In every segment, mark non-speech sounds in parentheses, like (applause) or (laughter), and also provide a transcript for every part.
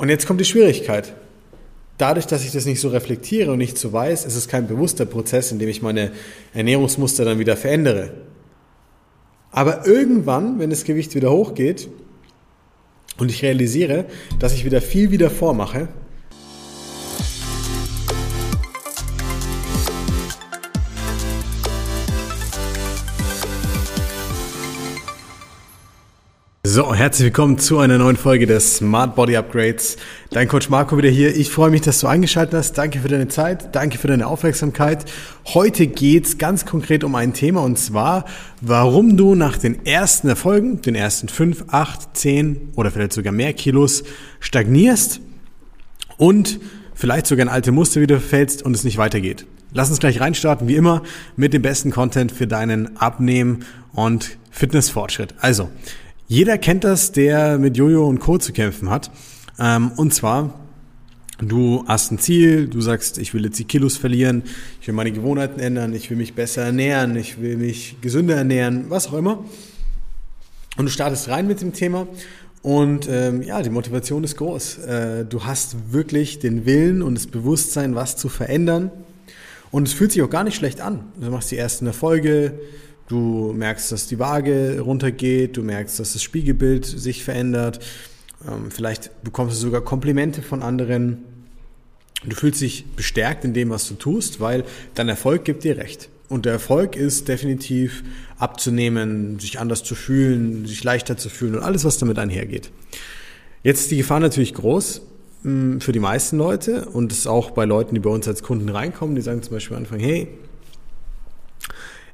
Und jetzt kommt die Schwierigkeit. Dadurch, dass ich das nicht so reflektiere und nicht so weiß, ist es kein bewusster Prozess, in dem ich meine Ernährungsmuster dann wieder verändere. Aber irgendwann, wenn das Gewicht wieder hochgeht und ich realisiere, dass ich wieder viel wieder vormache, So, herzlich willkommen zu einer neuen Folge des Smart Body Upgrades. Dein Coach Marco wieder hier. Ich freue mich, dass du eingeschaltet hast. Danke für deine Zeit. Danke für deine Aufmerksamkeit. Heute geht's ganz konkret um ein Thema und zwar, warum du nach den ersten Erfolgen, den ersten fünf, acht, zehn oder vielleicht sogar mehr Kilos stagnierst und vielleicht sogar in alte Muster wieder verfällst und es nicht weitergeht. Lass uns gleich reinstarten, wie immer, mit dem besten Content für deinen Abnehmen und Fitnessfortschritt. Also, jeder kennt das, der mit Jojo und Co. zu kämpfen hat. Ähm, und zwar, du hast ein Ziel, du sagst, ich will jetzt die Kilos verlieren, ich will meine Gewohnheiten ändern, ich will mich besser ernähren, ich will mich gesünder ernähren, was auch immer. Und du startest rein mit dem Thema und ähm, ja, die Motivation ist groß. Äh, du hast wirklich den Willen und das Bewusstsein, was zu verändern. Und es fühlt sich auch gar nicht schlecht an. Du machst die ersten Erfolge, Du merkst, dass die Waage runtergeht, du merkst, dass das Spiegelbild sich verändert. Ähm, vielleicht bekommst du sogar Komplimente von anderen. Du fühlst dich bestärkt in dem, was du tust, weil dein Erfolg gibt dir recht. Und der Erfolg ist definitiv abzunehmen, sich anders zu fühlen, sich leichter zu fühlen und alles, was damit einhergeht. Jetzt ist die Gefahr natürlich groß mm, für die meisten Leute und ist auch bei Leuten, die bei uns als Kunden reinkommen, die sagen zum Beispiel am Anfang, hey,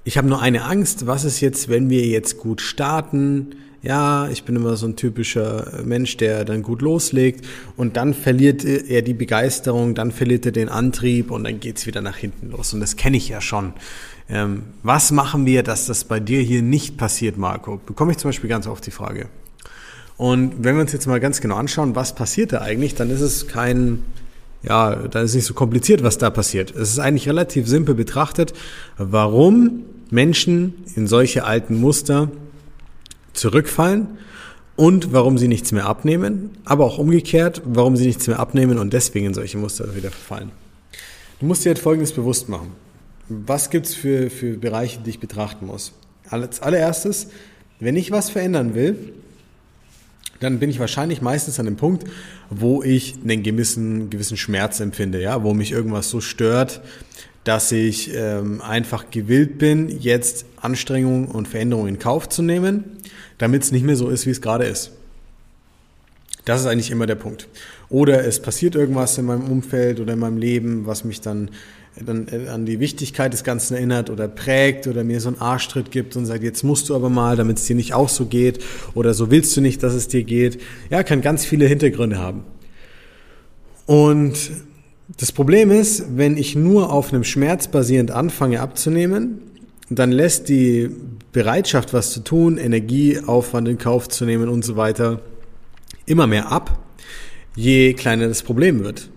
ich habe nur eine Angst, was ist jetzt, wenn wir jetzt gut starten? Ja, ich bin immer so ein typischer Mensch, der dann gut loslegt und dann verliert er die Begeisterung, dann verliert er den Antrieb und dann geht's wieder nach hinten los. Und das kenne ich ja schon. Ähm, was machen wir, dass das bei dir hier nicht passiert, Marco? Bekomme ich zum Beispiel ganz oft die Frage. Und wenn wir uns jetzt mal ganz genau anschauen, was passiert da eigentlich, dann ist es kein ja, dann ist es nicht so kompliziert, was da passiert. Es ist eigentlich relativ simpel betrachtet, warum Menschen in solche alten Muster zurückfallen und warum sie nichts mehr abnehmen, aber auch umgekehrt, warum sie nichts mehr abnehmen und deswegen in solche Muster wieder verfallen. Du musst dir jetzt Folgendes bewusst machen. Was gibt's für, für Bereiche, die ich betrachten muss? Als allererstes, wenn ich was verändern will, dann bin ich wahrscheinlich meistens an dem Punkt, wo ich einen gewissen, gewissen Schmerz empfinde, ja, wo mich irgendwas so stört, dass ich ähm, einfach gewillt bin, jetzt Anstrengungen und Veränderungen in Kauf zu nehmen, damit es nicht mehr so ist, wie es gerade ist. Das ist eigentlich immer der Punkt. Oder es passiert irgendwas in meinem Umfeld oder in meinem Leben, was mich dann, dann äh, an die Wichtigkeit des Ganzen erinnert oder prägt oder mir so einen Arschtritt gibt und sagt, jetzt musst du aber mal, damit es dir nicht auch so geht oder so willst du nicht, dass es dir geht. Ja, kann ganz viele Hintergründe haben. Und das Problem ist, wenn ich nur auf einem Schmerz basierend anfange abzunehmen, dann lässt die Bereitschaft, was zu tun, Energieaufwand in Kauf zu nehmen und so weiter, immer mehr ab, je kleiner das Problem wird.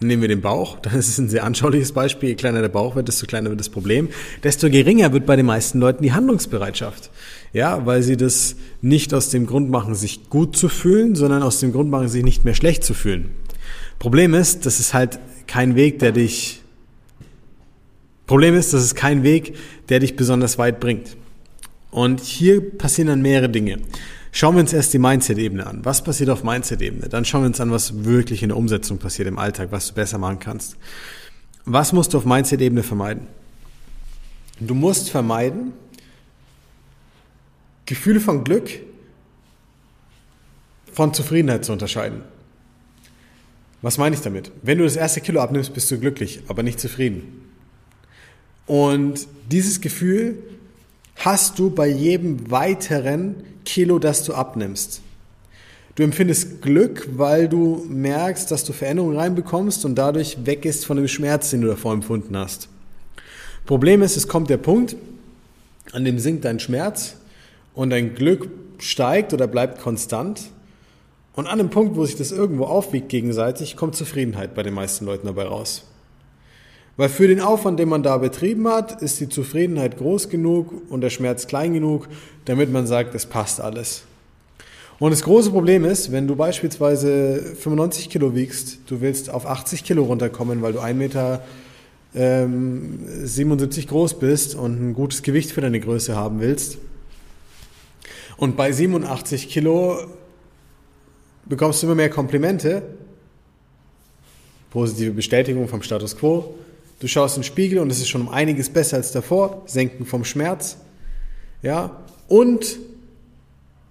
Nehmen wir den Bauch, (laughs) das ist ein sehr anschauliches Beispiel. Je kleiner der Bauch wird, desto kleiner wird das Problem. Desto geringer wird bei den meisten Leuten die Handlungsbereitschaft. Ja, weil sie das nicht aus dem Grund machen, sich gut zu fühlen, sondern aus dem Grund machen, sich nicht mehr schlecht zu fühlen. Problem ist, das ist halt kein Weg, der dich Problem ist, das ist kein Weg, der dich besonders weit bringt. Und hier passieren dann mehrere Dinge. Schauen wir uns erst die Mindset-Ebene an. Was passiert auf Mindset-Ebene? Dann schauen wir uns an, was wirklich in der Umsetzung passiert im Alltag, was du besser machen kannst. Was musst du auf Mindset-Ebene vermeiden? Du musst vermeiden, Gefühle von Glück von Zufriedenheit zu unterscheiden. Was meine ich damit? Wenn du das erste Kilo abnimmst, bist du glücklich, aber nicht zufrieden. Und dieses Gefühl hast du bei jedem weiteren Kilo, das du abnimmst. Du empfindest Glück, weil du merkst, dass du Veränderungen reinbekommst und dadurch weggehst von dem Schmerz, den du davor empfunden hast. Problem ist, es kommt der Punkt, an dem sinkt dein Schmerz und dein Glück steigt oder bleibt konstant und an dem Punkt, wo sich das irgendwo aufwiegt gegenseitig, kommt Zufriedenheit bei den meisten Leuten dabei raus. Weil für den Aufwand, den man da betrieben hat, ist die Zufriedenheit groß genug und der Schmerz klein genug, damit man sagt, es passt alles. Und das große Problem ist, wenn du beispielsweise 95 Kilo wiegst, du willst auf 80 Kilo runterkommen, weil du 1 Meter ähm, 77 groß bist und ein gutes Gewicht für deine Größe haben willst. Und bei 87 Kilo bekommst du immer mehr Komplimente, positive Bestätigung vom Status quo. Du schaust in den Spiegel und es ist schon um einiges besser als davor, Senken vom Schmerz. Ja, und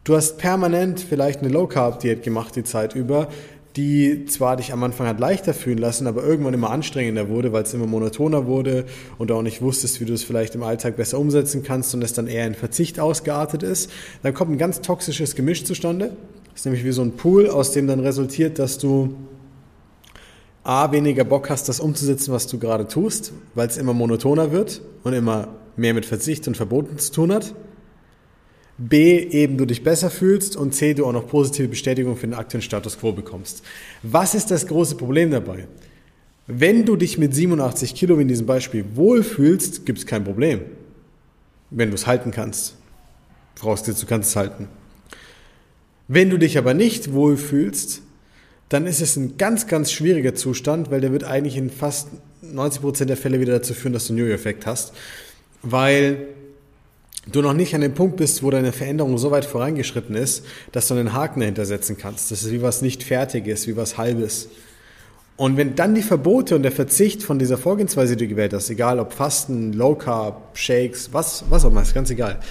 Du hast permanent vielleicht eine Low-Carb-Diät gemacht die Zeit über, die zwar dich am Anfang hat leichter fühlen lassen, aber irgendwann immer anstrengender wurde, weil es immer monotoner wurde und du auch nicht wusstest, wie du es vielleicht im Alltag besser umsetzen kannst und es dann eher in Verzicht ausgeartet ist. Dann kommt ein ganz toxisches Gemisch zustande. Ist nämlich wie so ein Pool, aus dem dann resultiert, dass du A, weniger Bock hast, das umzusetzen, was du gerade tust, weil es immer monotoner wird und immer mehr mit Verzicht und Verboten zu tun hat. B, eben du dich besser fühlst und C, du auch noch positive Bestätigung für den aktuellen Status quo bekommst. Was ist das große Problem dabei? Wenn du dich mit 87 Kilo in diesem Beispiel wohlfühlst, gibt es kein Problem. Wenn du es halten kannst. Vorausgesetzt, du kannst es halten. Wenn du dich aber nicht wohlfühlst, dann ist es ein ganz, ganz schwieriger Zustand, weil der wird eigentlich in fast 90 Prozent der Fälle wieder dazu führen, dass du einen Jojo-Effekt hast. Weil du noch nicht an dem Punkt bist, wo deine Veränderung so weit vorangeschritten ist, dass du einen Haken dahinter setzen kannst. Das ist wie was nicht Fertiges, wie was Halbes. Und wenn dann die Verbote und der Verzicht von dieser Vorgehensweise, die du gewählt hast, egal ob Fasten, Low Carb, Shakes, was, was auch immer, ist ganz egal.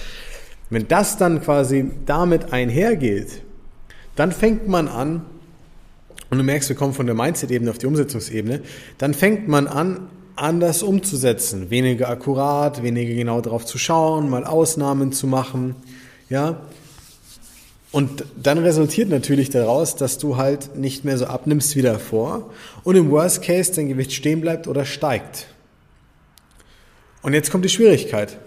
Wenn das dann quasi damit einhergeht, dann fängt man an, und du merkst, wir kommen von der Mindset-Ebene auf die Umsetzungsebene, dann fängt man an, anders umzusetzen, weniger akkurat, weniger genau darauf zu schauen, mal Ausnahmen zu machen, ja. Und dann resultiert natürlich daraus, dass du halt nicht mehr so abnimmst wie davor und im Worst Case dein Gewicht stehen bleibt oder steigt. Und jetzt kommt die Schwierigkeit.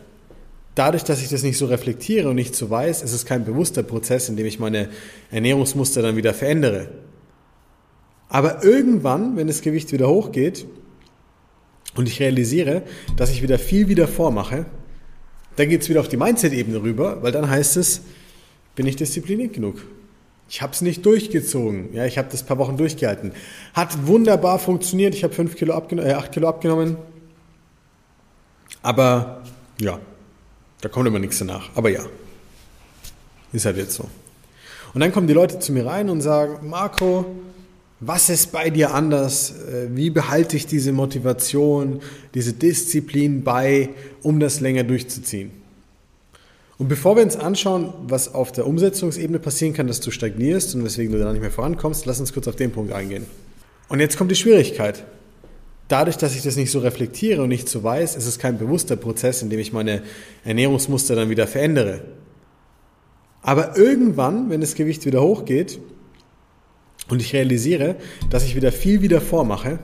Dadurch, dass ich das nicht so reflektiere und nicht so weiß, ist es kein bewusster Prozess, in dem ich meine Ernährungsmuster dann wieder verändere. Aber irgendwann, wenn das Gewicht wieder hochgeht, und ich realisiere, dass ich wieder viel wieder vormache, dann geht es wieder auf die Mindset-Ebene rüber, weil dann heißt es, bin ich diszipliniert genug? Ich habe es nicht durchgezogen. Ja, ich habe das paar Wochen durchgehalten. Hat wunderbar funktioniert. Ich habe fünf Kilo abgenommen, äh, acht Kilo abgenommen. Aber ja, da kommt immer nichts danach. Aber ja, ist halt jetzt so. Und dann kommen die Leute zu mir rein und sagen, Marco, was ist bei dir anders? Äh, wie behalte ich diese Motivation, diese Disziplin bei, um das länger durchzuziehen? Und bevor wir uns anschauen, was auf der Umsetzungsebene passieren kann, dass du stagnierst und weswegen du da nicht mehr vorankommst, lass uns kurz auf den Punkt eingehen. Und jetzt kommt die Schwierigkeit. Dadurch, dass ich das nicht so reflektiere und nicht so weiß, ist es kein bewusster Prozess, in dem ich meine Ernährungsmuster dann wieder verändere. Aber irgendwann, wenn das Gewicht wieder hochgeht, und ich realisiere, dass ich wieder viel wieder vormache,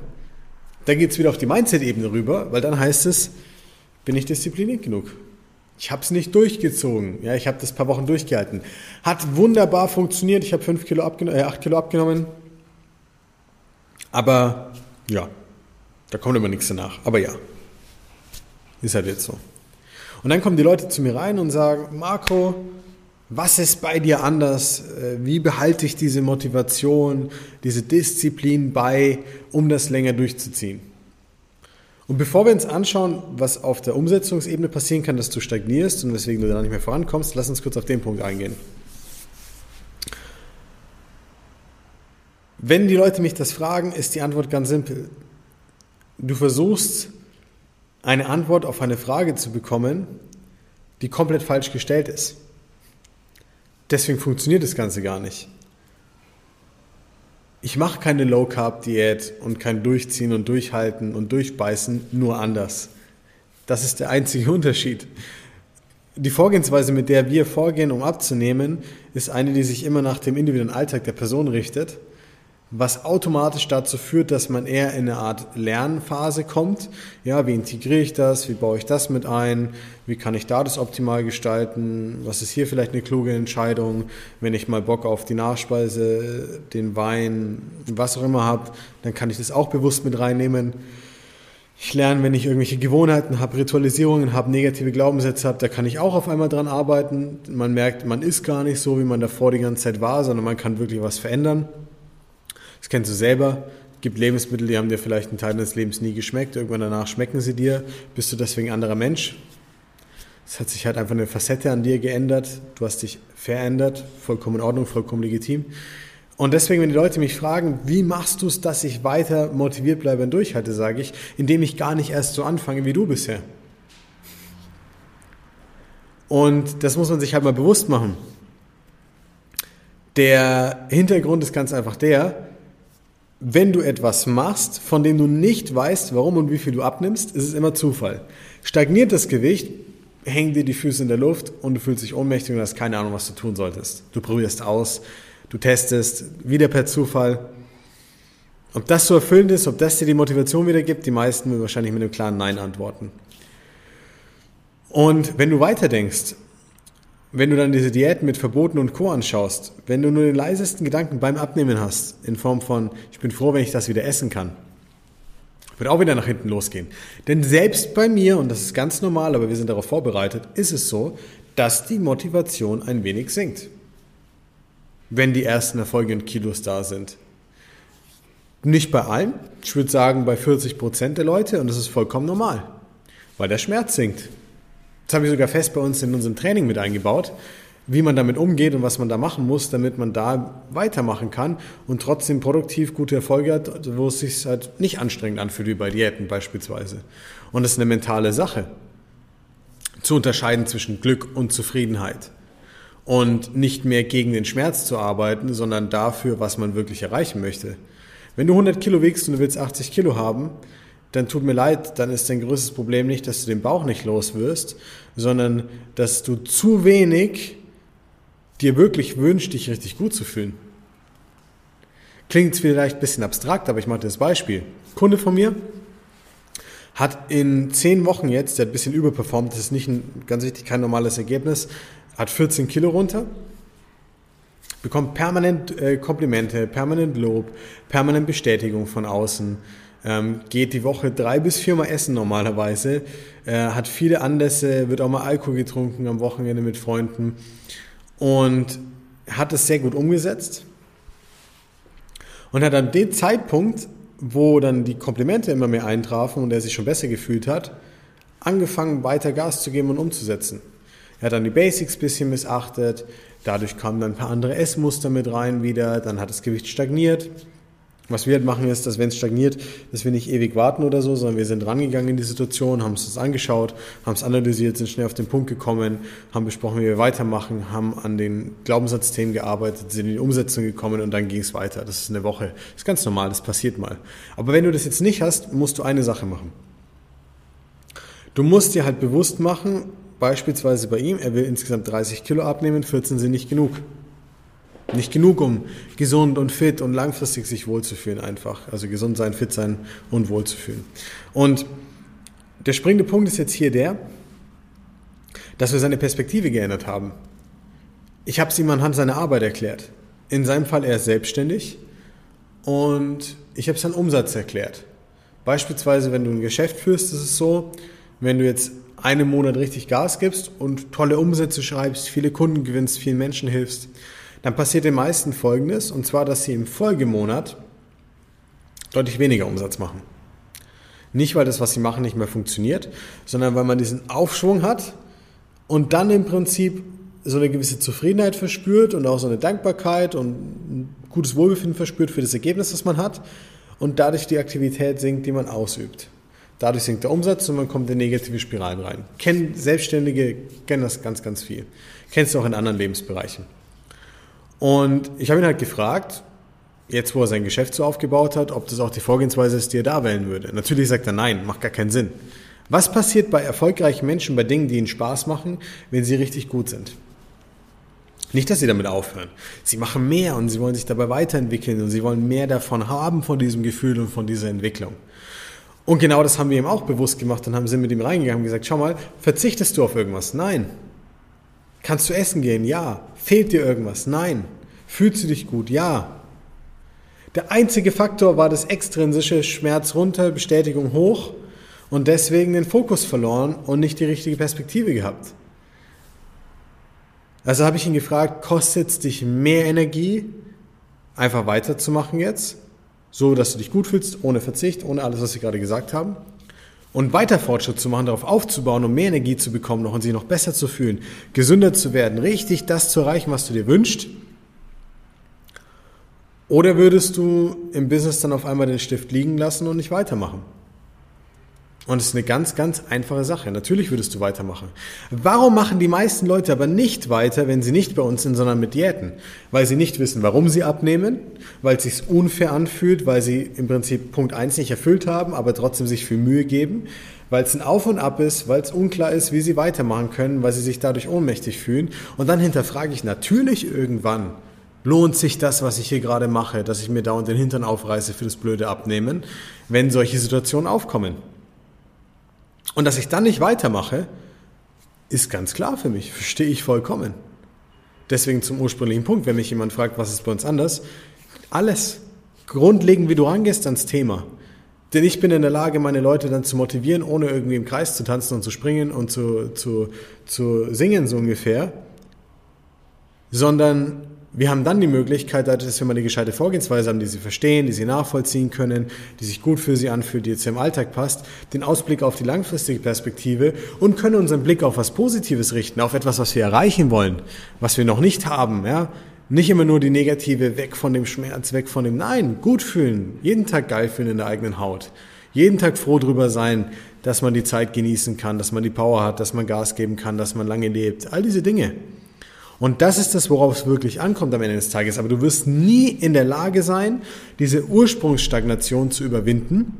dann geht es wieder auf die Mindset-Ebene rüber, weil dann heißt es, bin ich diszipliniert genug? Ich habe es nicht durchgezogen. Ja, ich habe das paar Wochen durchgehalten. Hat wunderbar funktioniert. Ich habe fünf Kilo abgenommen, äh, acht Kilo abgenommen. Aber ja, da kommt immer nichts danach. Aber ja, ist halt jetzt so. Und dann kommen die Leute zu mir rein und sagen, Marco, was ist bei dir anders? Äh, wie behalte ich diese Motivation, diese Disziplin bei, um das länger durchzuziehen? Und bevor wir uns anschauen, was auf der Umsetzungsebene passieren kann, dass du stagnierst und weswegen du da nicht mehr vorankommst, lass uns kurz auf den Punkt eingehen. Wenn die Leute mich das fragen, ist die Antwort ganz simpel. Du versuchst eine Antwort auf eine Frage zu bekommen, die komplett falsch gestellt ist. Deswegen funktioniert das Ganze gar nicht. Ich mache keine Low-Carb-Diät und kein Durchziehen und Durchhalten und Durchbeißen, nur anders. Das ist der einzige (laughs) Unterschied. Die Vorgehensweise, mit der wir vorgehen, um abzunehmen, ist eine, die sich immer nach dem individuellen Alltag der Person richtet was automatisch dazu führt, dass man eher in eine Art Lernphase kommt. Ja, wie integriere ich das? Wie baue ich das mit ein? Wie kann ich da das optimal gestalten? Was ist hier vielleicht eine kluge Entscheidung? Wenn ich mal Bock auf die Nachspeise, den Wein, was auch immer habe, dann kann ich das auch bewusst mit reinnehmen. Ich lerne, wenn ich irgendwelche Gewohnheiten habe, Ritualisierungen habe, negative Glaubenssätze habe, da kann ich auch auf einmal dran arbeiten. Man merkt, man ist gar nicht so, wie man davor die ganze Zeit war, sondern man kann wirklich was verändern. Das kennst du selber. Gibt Lebensmittel, die haben dir vielleicht einen Teil deines Lebens nie geschmeckt. Irgendwann danach schmecken sie dir. Bist du deswegen ein anderer Mensch? Es hat sich halt einfach eine Facette an dir geändert. Du hast dich verändert. Vollkommen in Ordnung, vollkommen legitim. Und deswegen, wenn die Leute mich fragen, wie machst du es, dass ich weiter motiviert bleibe und durchhalte, sage ich, indem ich gar nicht erst so anfange wie du bisher. Und das muss man sich halt mal bewusst machen. Der Hintergrund ist ganz einfach der, wenn du etwas machst, von dem du nicht weißt, warum und wie viel du abnimmst, ist es immer Zufall. Stagniert das Gewicht, hängen dir die Füße in der Luft und du fühlst dich ohnmächtig und hast keine Ahnung, was du tun solltest. Du probierst aus, du testest, wieder per Zufall. Ob das so erfüllend ist, ob das dir die Motivation wieder gibt, die meisten will wahrscheinlich mit einem klaren Nein antworten. Und wenn du weiterdenkst, wenn du dann diese Diäten mit Verboten und Co. anschaust, wenn du nur den leisesten Gedanken beim Abnehmen hast, in Form von, ich bin froh, wenn ich das wieder essen kann, wird auch wieder nach hinten losgehen. Denn selbst bei mir, und das ist ganz normal, aber wir sind darauf vorbereitet, ist es so, dass die Motivation ein wenig sinkt wenn die ersten Erfolge in Kilos da sind. Nicht bei allen, ich würde sagen bei 40 Prozent der Leute und das ist vollkommen normal, weil der Schmerz sinkt. Das habe ich sogar fest bei uns in unserem Training mit eingebaut, wie man damit umgeht und was man da machen muss, damit man da weitermachen kann und trotzdem produktiv gute Erfolge hat, wo es sich halt nicht anstrengend anfühlt wie bei Diäten beispielsweise. Und das ist eine mentale Sache, zu unterscheiden zwischen Glück und Zufriedenheit und nicht mehr gegen den Schmerz zu arbeiten, sondern dafür, was man wirklich erreichen möchte. Wenn du 100 Kilo wiegst und du willst 80 Kilo haben, dann tut mir leid, dann ist dein größtes Problem nicht, dass du den Bauch nicht los wirst, sondern dass du zu wenig dir wirklich wünschst, dich richtig gut zu fühlen. Klingt vielleicht ein bisschen abstrakt, aber ich mache dir das Beispiel. Kunde von mir hat in zehn Wochen jetzt, der hat ein bisschen überperformt, das ist nicht ein, ganz wichtig kein normales Ergebnis, hat 14 Kilo runter, bekommt permanent äh, Komplimente, permanent Lob, permanent Bestätigung von außen, ähm, geht die Woche drei bis viermal essen normalerweise, äh, hat viele Anlässe, wird auch mal Alkohol getrunken am Wochenende mit Freunden und hat es sehr gut umgesetzt und hat an dem Zeitpunkt, wo dann die Komplimente immer mehr eintrafen und er sich schon besser gefühlt hat, angefangen weiter Gas zu geben und umzusetzen. Er hat dann die Basics ein bisschen missachtet, dadurch kamen dann ein paar andere Essmuster mit rein wieder, dann hat das Gewicht stagniert. Was wir halt machen ist, dass wenn es stagniert, dass wir nicht ewig warten oder so, sondern wir sind rangegangen in die Situation, haben es uns angeschaut, haben es analysiert, sind schnell auf den Punkt gekommen, haben besprochen, wie wir weitermachen, haben an den Glaubenssatzthemen gearbeitet, sind in die Umsetzung gekommen und dann ging es weiter. Das ist eine Woche. Das ist ganz normal, das passiert mal. Aber wenn du das jetzt nicht hast, musst du eine Sache machen. Du musst dir halt bewusst machen, Beispielsweise bei ihm, er will insgesamt 30 Kilo abnehmen, 14 sind nicht genug. Nicht genug, um gesund und fit und langfristig sich wohlzufühlen einfach. Also gesund sein, fit sein und wohlzufühlen. Und der springende Punkt ist jetzt hier der, dass wir seine Perspektive geändert haben. Ich habe es ihm anhand seiner Arbeit erklärt. In seinem Fall er ist selbstständig und ich habe es an Umsatz erklärt. Beispielsweise, wenn du ein Geschäft führst, ist es so, wenn du jetzt einen Monat richtig Gas gibst und tolle Umsätze schreibst, viele Kunden gewinnst, vielen Menschen hilfst, dann passiert den meisten Folgendes, und zwar, dass sie im Folgemonat deutlich weniger Umsatz machen. Nicht, weil das, was sie machen, nicht mehr funktioniert, sondern weil man diesen Aufschwung hat und dann im Prinzip so eine gewisse Zufriedenheit verspürt und auch so eine Dankbarkeit und ein gutes Wohlbefinden verspürt für das Ergebnis, das man hat und dadurch die Aktivität sinkt, die man ausübt. Dadurch sinkt der Umsatz und man kommt in negative Spiralen rein. Kennen Selbstständige, kennen das ganz, ganz viel. Kennst du auch in anderen Lebensbereichen. Und ich habe ihn halt gefragt, jetzt wo er sein Geschäft so aufgebaut hat, ob das auch die Vorgehensweise ist, die er da wählen würde. Natürlich sagt er nein, macht gar keinen Sinn. Was passiert bei erfolgreichen Menschen, bei Dingen, die ihnen Spaß machen, wenn sie richtig gut sind? Nicht, dass sie damit aufhören. Sie machen mehr und sie wollen sich dabei weiterentwickeln und sie wollen mehr davon haben, von diesem Gefühl und von dieser Entwicklung. Und genau das haben wir ihm auch bewusst gemacht und haben sind mit ihm reingegangen und gesagt, schau mal, verzichtest du auf irgendwas? Nein. Kannst du essen gehen? Ja. Fehlt dir irgendwas? Nein. Fühlst du dich gut? Ja. Der einzige Faktor war das extrinsische Schmerz runter, Bestätigung hoch. und deswegen den Fokus verloren und nicht die richtige Perspektive gehabt. Also habe ich ihn gefragt, kostet es dich mehr Energie, einfach weiterzumachen jetzt, so dass du dich gut fühlst, ohne Verzicht, ohne alles, was wir gerade gesagt haben, und weiter Fortschritt zu machen, darauf aufzubauen, um mehr Energie zu bekommen noch und sich noch besser zu fühlen, gesünder zu werden, richtig das zu erreichen, was du dir wünschst? Oder würdest du im Business dann auf einmal den Stift liegen lassen und nicht weitermachen? Und es ist eine ganz, ganz einfache Sache. Natürlich würdest du weitermachen. Warum machen die meisten Leute aber nicht weiter, wenn sie nicht bei uns sind, sondern mit Diäten? Weil sie nicht wissen, warum sie abnehmen, weil es sich unfair anfühlt, weil sie im Prinzip Punkt 1 nicht erfüllt haben, aber trotzdem sich viel Mühe geben, weil es ein Auf und Ab ist, weil es unklar ist, wie sie weitermachen können, weil sie sich dadurch ohnmächtig fühlen. Und dann hinterfrage ich natürlich irgendwann, lohnt sich das, was ich hier gerade mache, dass ich mir dauernd den Hintern aufreiße für das blöde Abnehmen, wenn solche Situationen aufkommen? Und dass ich dann nicht weitermache, ist ganz klar für mich, verstehe ich vollkommen. Deswegen zum ursprünglichen Punkt, wenn mich jemand fragt, was ist bei uns anders, alles. Grundlegend, wie du rangehst ans Thema. Denn ich bin in der Lage, meine Leute dann zu motivieren, ohne irgendwie im Kreis zu tanzen und zu springen und zu, zu, zu singen, so ungefähr. Sondern wir haben dann die Möglichkeit, dass wir mal eine gescheite Vorgehensweise haben, die sie verstehen, die sie nachvollziehen können, die sich gut für sie anfühlt, die jetzt im Alltag passt, den Ausblick auf die langfristige Perspektive und können unseren Blick auf was Positives richten, auf etwas, was wir erreichen wollen, was wir noch nicht haben, ja. Nicht immer nur die Negative, weg von dem Schmerz, weg von dem Nein, gut fühlen, jeden Tag geil fühlen in der eigenen Haut. Jeden Tag froh drüber sein, dass man die Zeit genießen kann, dass man die Power hat, dass man Gas geben kann, dass man lange lebt. All diese Dinge. Und das ist das, worauf es wirklich ankommt am Ende des Tages. Aber du wirst nie in der Lage sein, diese Ursprungsstagnation zu überwinden,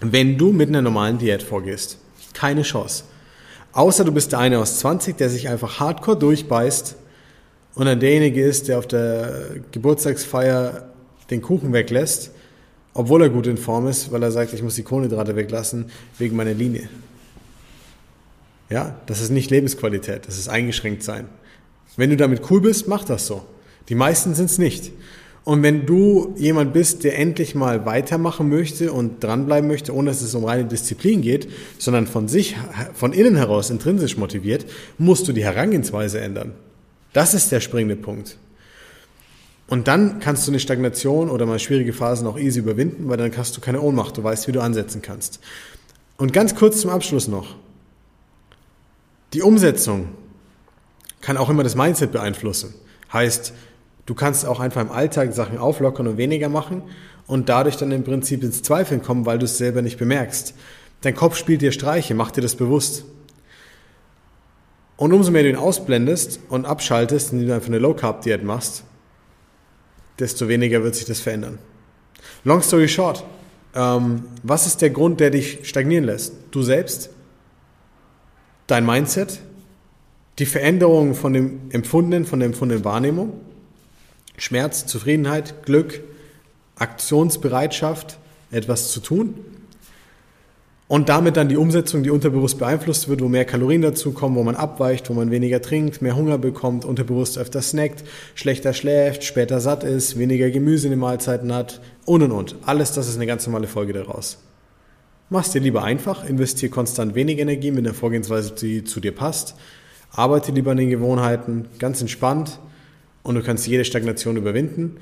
wenn du mit einer normalen Diät vorgehst. Keine Chance. Außer du bist der eine aus 20, der sich einfach hardcore durchbeißt und dann derjenige ist, der auf der Geburtstagsfeier den Kuchen weglässt, obwohl er gut in Form ist, weil er sagt, ich muss die Kohlenhydrate weglassen wegen meiner Linie. Ja, das ist nicht Lebensqualität, das ist eingeschränkt sein. Wenn du damit cool bist, mach das so. Die meisten sind es nicht. Und wenn du jemand bist, der endlich mal weitermachen möchte und dranbleiben möchte, ohne dass es um reine Disziplin geht, sondern von sich, von innen heraus intrinsisch motiviert, musst du die Herangehensweise ändern. Das ist der springende Punkt. Und dann kannst du eine Stagnation oder mal schwierige Phasen auch easy überwinden, weil dann hast du keine Ohnmacht, du weißt, wie du ansetzen kannst. Und ganz kurz zum Abschluss noch. Die Umsetzung kann auch immer das Mindset beeinflussen. Heißt, du kannst auch einfach im Alltag Sachen auflockern und weniger machen und dadurch dann im Prinzip ins Zweifeln kommen, weil du es selber nicht bemerkst. Dein Kopf spielt dir Streiche, mach dir das bewusst. Und umso mehr du ihn ausblendest und abschaltest, indem du einfach eine Low-Carb-Diät machst, desto weniger wird sich das verändern. Long story short, ähm, was ist der Grund, der dich stagnieren lässt? Du selbst? Dein Mindset? Die Veränderung von dem Empfundenen, von der empfundenen Wahrnehmung, Schmerz, Zufriedenheit, Glück, Aktionsbereitschaft, etwas zu tun. Und damit dann die Umsetzung, die unterbewusst beeinflusst wird, wo mehr Kalorien dazukommen, wo man abweicht, wo man weniger trinkt, mehr Hunger bekommt, unterbewusst öfter snackt, schlechter schläft, später satt ist, weniger Gemüse in den Mahlzeiten hat und und und. Alles das ist eine ganz normale Folge daraus. Mach's dir lieber einfach, investier konstant wenig Energie mit einer Vorgehensweise, die zu dir passt Arbeite lieber an den Gewohnheiten, ganz entspannt und du kannst jede Stagnation überwinden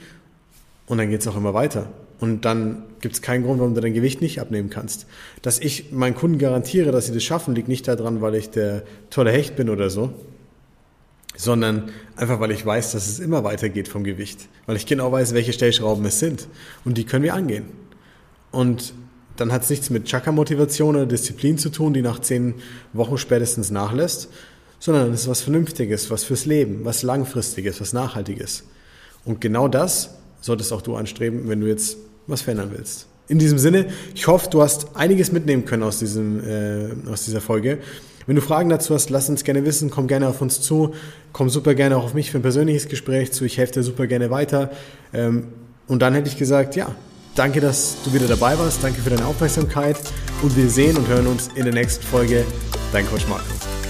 und dann geht es auch immer weiter. Und dann gibt es keinen Grund, warum du dein Gewicht nicht abnehmen kannst. Dass ich meinen Kunden garantiere, dass sie das schaffen, liegt nicht daran, weil ich der tolle Hecht bin oder so, sondern einfach, weil ich weiß, dass es immer weitergeht vom Gewicht. Weil ich genau weiß, welche Stellschrauben es sind. Und die können wir angehen. Und dann hat es nichts mit Chakra-Motivation oder Disziplin zu tun, die nach zehn Wochen spätestens nachlässt, sondern es ist was Vernünftiges, was fürs Leben, was Langfristiges, was Nachhaltiges. Und genau das solltest auch du anstreben, wenn du jetzt was verändern willst. In diesem Sinne, ich hoffe, du hast einiges mitnehmen können aus, diesem, äh, aus dieser Folge. Wenn du Fragen dazu hast, lass uns gerne wissen, komm gerne auf uns zu, komm super gerne auch auf mich für ein persönliches Gespräch zu, ich helfe dir super gerne weiter. Ähm, und dann hätte ich gesagt, ja, danke, dass du wieder dabei warst, danke für deine Aufmerksamkeit und wir sehen und hören uns in der nächsten Folge. Dein Coach Marco.